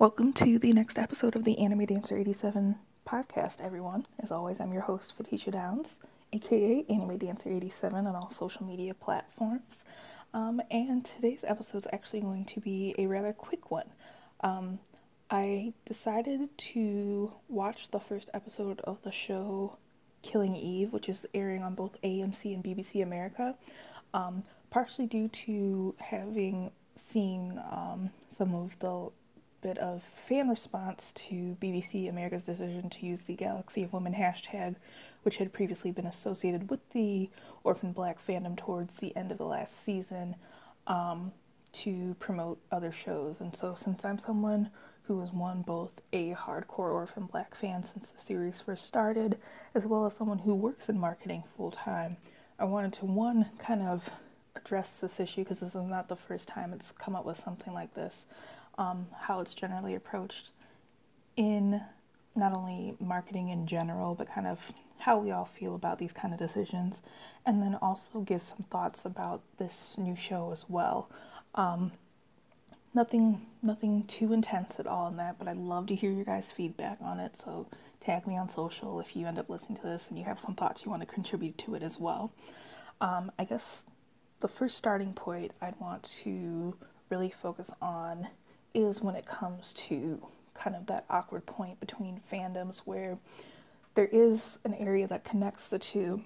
Welcome to the next episode of the Anime Dancer 87 podcast, everyone. As always, I'm your host, Fatisha Downs, aka Anime Dancer 87 on all social media platforms. Um, and today's episode is actually going to be a rather quick one. Um, I decided to watch the first episode of the show Killing Eve, which is airing on both AMC and BBC America, um, partially due to having seen um, some of the bit of fan response to BBC America's decision to use the Galaxy of Women hashtag, which had previously been associated with the Orphan Black fandom towards the end of the last season, um, to promote other shows. And so, since I'm someone who has one both a hardcore Orphan Black fan since the series first started, as well as someone who works in marketing full time, I wanted to one kind of address this issue because this is not the first time it's come up with something like this um, how it's generally approached in not only marketing in general, but kind of how we all feel about these kind of decisions, and then also give some thoughts about this new show as well. Um, nothing, nothing too intense at all in that, but I'd love to hear your guys' feedback on it. So tag me on social if you end up listening to this and you have some thoughts you want to contribute to it as well. Um, I guess the first starting point I'd want to really focus on is when it comes to kind of that awkward point between fandoms where there is an area that connects the two.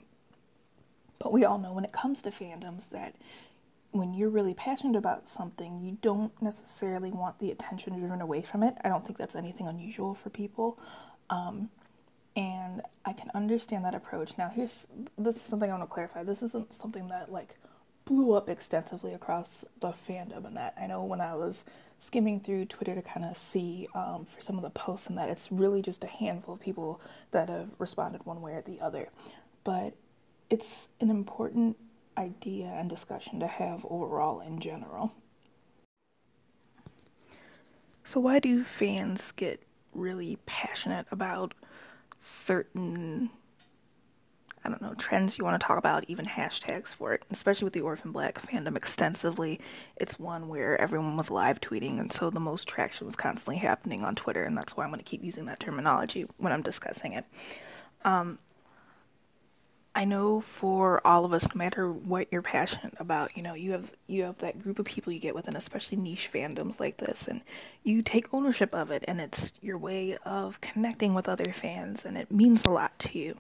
But we all know when it comes to fandoms that when you're really passionate about something, you don't necessarily want the attention driven away from it. I don't think that's anything unusual for people. Um, and I can understand that approach. Now, here's this is something I want to clarify. This isn't something that like blew up extensively across the fandom, and that I know when I was skimming through Twitter to kind of see um, for some of the posts and that it's really just a handful of people that have responded one way or the other. But it's an important idea and discussion to have overall in general. So, why do fans get really passionate about certain I don't know, trends you want to talk about, even hashtags for it, especially with the Orphan Black fandom extensively. It's one where everyone was live tweeting, and so the most traction was constantly happening on Twitter, and that's why I'm going to keep using that terminology when I'm discussing it. Um, I know for all of us, no matter what you're passionate about, you know, you have you have that group of people you get within, especially niche fandoms like this, and you take ownership of it, and it's your way of connecting with other fans, and it means a lot to you.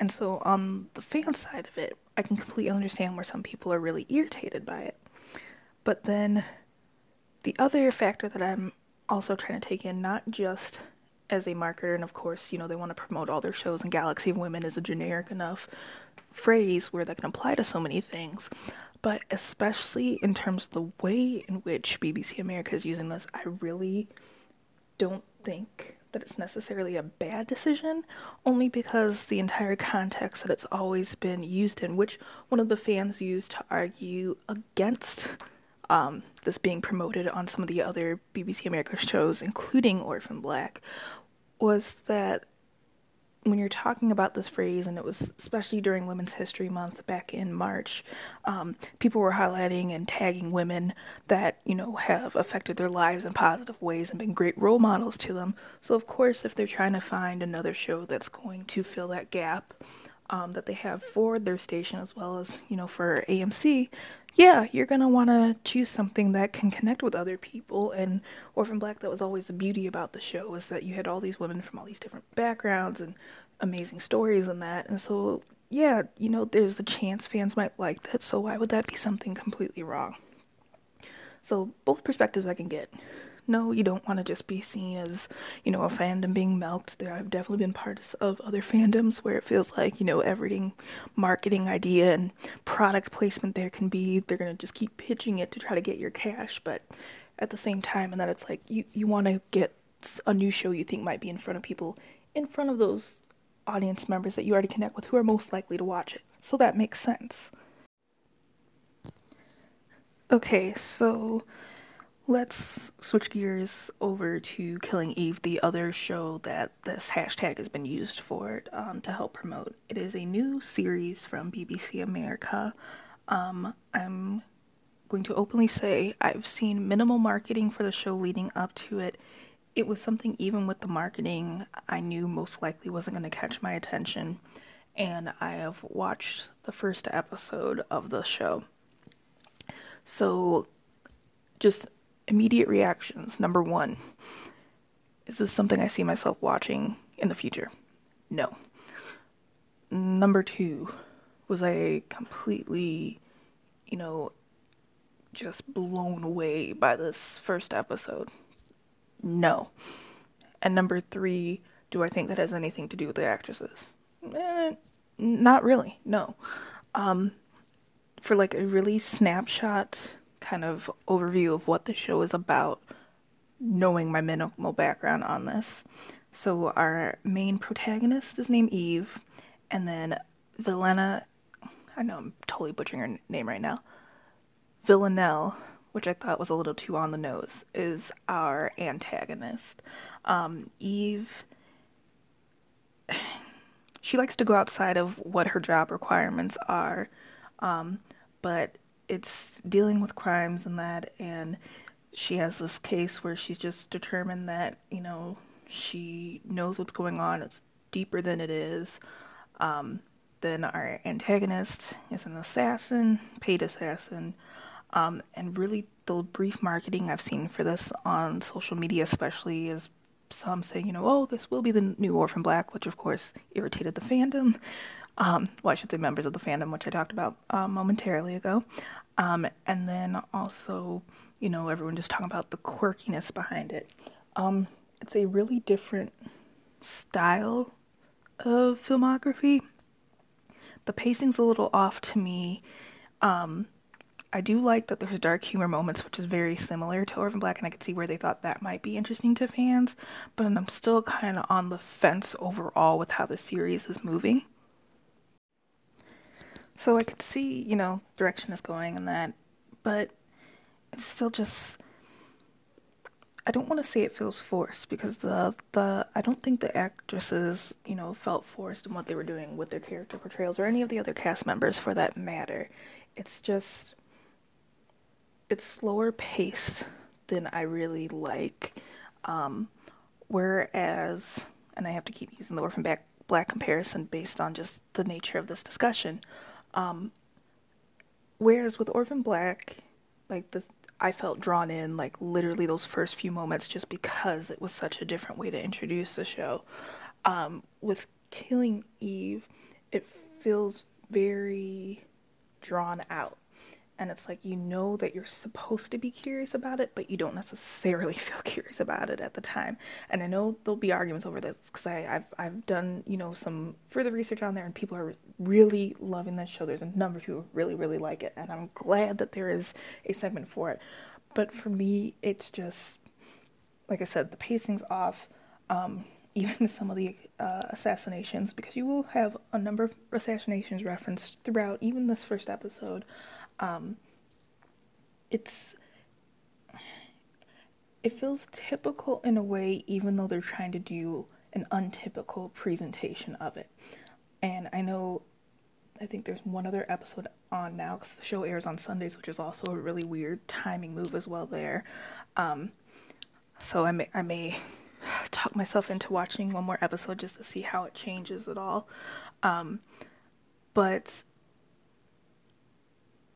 And so, on the fan side of it, I can completely understand where some people are really irritated by it. But then, the other factor that I'm also trying to take in, not just as a marketer, and of course, you know, they want to promote all their shows, and Galaxy of Women is a generic enough phrase where that can apply to so many things. But especially in terms of the way in which BBC America is using this, I really don't think that it's necessarily a bad decision, only because the entire context that it's always been used in, which one of the fans used to argue against um, this being promoted on some of the other BBC America shows, including Orphan Black, was that when you're talking about this phrase, and it was especially during Women's History Month back in March, um, people were highlighting and tagging women that, you know, have affected their lives in positive ways and been great role models to them. So, of course, if they're trying to find another show that's going to fill that gap um, that they have for their station as well as, you know, for AMC, yeah, you're gonna want to choose something that can connect with other people. And Orphan Black, that was always the beauty about the show, was that you had all these women from all these different backgrounds and amazing stories and that. And so, yeah, you know, there's a chance fans might like that. So why would that be something completely wrong? So both perspectives I can get no, you don't want to just be seen as, you know, a fandom being milked. There I've definitely been parts of other fandoms where it feels like, you know, everything marketing idea and product placement there can be, they're going to just keep pitching it to try to get your cash. But at the same time, and that it's like you, you want to get a new show you think might be in front of people, in front of those audience members that you already connect with who are most likely to watch it. So that makes sense. Okay, so Let's switch gears over to Killing Eve, the other show that this hashtag has been used for um, to help promote. It is a new series from BBC America. Um, I'm going to openly say I've seen minimal marketing for the show leading up to it. it was something even with the marketing I knew most likely wasn't going to catch my attention. And I have watched the first episode of the show. So, just immediate reactions. Number one, is this something I see myself watching in the future? No. Number two, was I completely, you know, just blown away by this first episode? No. And number three, do I think that has anything to do with the actresses? Eh, not really, no. Um, for like a really snapshot kind of overview of what the show is about, knowing my minimal background on this. So, our main protagonist is named Eve, and then Villanelle, I know I'm totally butchering her name right now, Villanelle, which I thought was a little too on the nose, is our antagonist. Um, Eve, she likes to go outside of what her job requirements are, um, but it's dealing with crimes and that, and she has this case where she's just determined that, you know, she knows what's going on, it's deeper than it is. Um, then our antagonist is an assassin, paid assassin. Um, and really, the brief marketing I've seen for this on social media, especially, is some saying, you know, oh, this will be the new Orphan Black, which of course irritated the fandom. Um, well, I should say members of the fandom, which I talked about uh, momentarily ago. Um, and then also, you know, everyone just talking about the quirkiness behind it. Um, it's a really different style of filmography. The pacing's a little off to me. Um, I do like that there's dark humor moments, which is very similar to Orphan Black, and I could see where they thought that might be interesting to fans. But I'm still kind of on the fence overall with how the series is moving. So I could see, you know, direction is going and that, but it's still just. I don't want to say it feels forced because the the I don't think the actresses, you know, felt forced in what they were doing with their character portrayals or any of the other cast members for that matter. It's just it's slower paced than I really like. Um, whereas, and I have to keep using the Orphan Black, Black comparison based on just the nature of this discussion. Um, whereas with Orphan Black, like the I felt drawn in like literally those first few moments just because it was such a different way to introduce the show. Um, with Killing Eve, it feels very drawn out and it's like you know that you're supposed to be curious about it but you don't necessarily feel curious about it at the time. And i know there'll be arguments over this because i've i've done you know some further research on there and people are really loving this show. There's a number of people who really really like it and i'm glad that there is a segment for it. But for me it's just like i said the pacing's off. Um, even some of the uh, assassinations because you will have a number of assassinations referenced throughout even this first episode um, it's it feels typical in a way, even though they're trying to do an untypical presentation of it. And I know, I think there's one other episode on now because the show airs on Sundays, which is also a really weird timing move as well there. Um, so I may I may talk myself into watching one more episode just to see how it changes at all. Um, but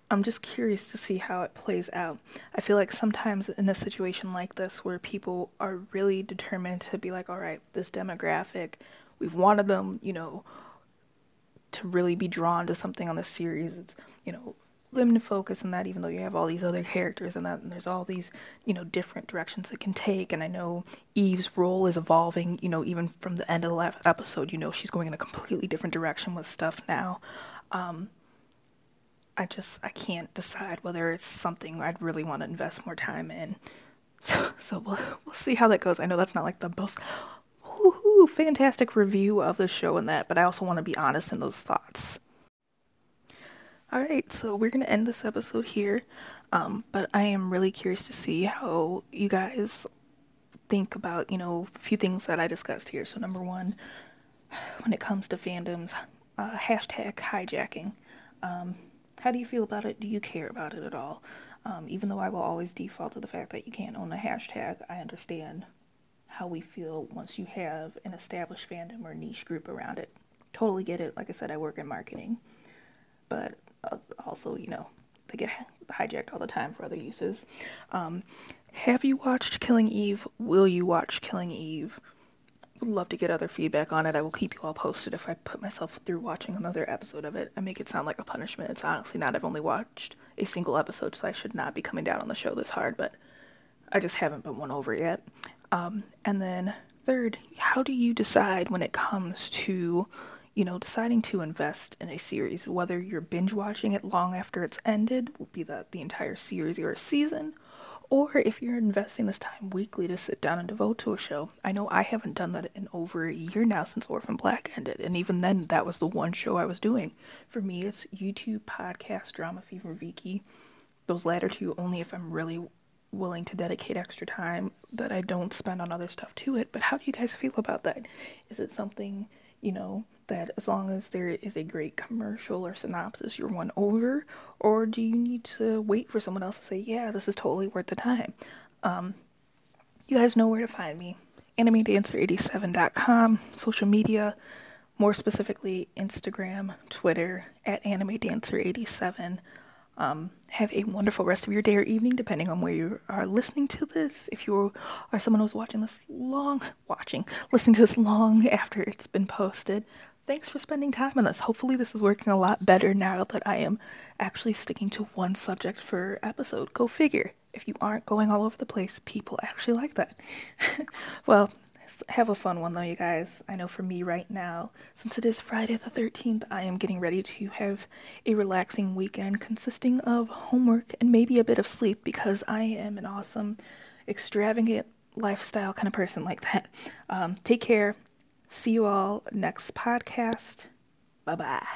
I'm just curious to see how it plays out. I feel like sometimes in a situation like this where people are really determined to be like, all right, this demographic, we've wanted them, you know, to really be drawn to something on the series. It's, you know, limited focus on that even though you have all these other characters and that and there's all these, you know, different directions it can take. And I know Eve's role is evolving, you know, even from the end of the last episode, you know, she's going in a completely different direction with stuff now. Um, I just I can't decide whether it's something I'd really want to invest more time in. So, so we'll we'll see how that goes. I know that's not like the most whoo fantastic review of the show and that, but I also want to be honest in those thoughts. All right, so we're gonna end this episode here, um, but I am really curious to see how you guys think about you know a few things that I discussed here. So number one, when it comes to fandoms, uh, hashtag hijacking. Um, how do you feel about it? Do you care about it at all? Um, even though I will always default to the fact that you can't own a hashtag, I understand how we feel once you have an established fandom or niche group around it. Totally get it. Like I said, I work in marketing, but also, you know, they get hijacked all the time for other uses. Um, have you watched Killing Eve? Will you watch Killing Eve? Would love to get other feedback on it. I will keep you all posted if I put myself through watching another episode of it. I make it sound like a punishment. It's honestly not. I've only watched a single episode, so I should not be coming down on the show this hard, but I just haven't been won over yet. Um, and then, third, how do you decide when it comes to, you know, deciding to invest in a series, whether you're binge watching it long after it's ended, will be that the entire series or a season, or if you're investing this time weekly to sit down and devote to a show. I know I haven't done that in over a year now since Orphan Black ended, and even then, that was the one show I was doing. For me, it's YouTube, podcast, Drama Fever, Viki. Those latter two only if I'm really willing to dedicate extra time that I don't spend on other stuff to it. But how do you guys feel about that? Is it something, you know, that as long as there is a great commercial or synopsis, you're won over? Or do you need to wait for someone else to say, yeah, this is totally worth the time? Um, you guys know where to find me. AnimeDancer87.com, social media, more specifically Instagram, Twitter, at AnimeDancer87. Um, have a wonderful rest of your day or evening, depending on where you are listening to this. If you are someone who's watching this long, watching, listening to this long after it's been posted, thanks for spending time on this. Hopefully, this is working a lot better now that I am actually sticking to one subject for episode. Go figure. If you aren't going all over the place, people actually like that. well, have a fun one though, you guys. I know for me right now, since it is Friday the 13th, I am getting ready to have a relaxing weekend consisting of homework and maybe a bit of sleep because I am an awesome, extravagant lifestyle kind of person like that. Um, take care. See you all next podcast. Bye bye.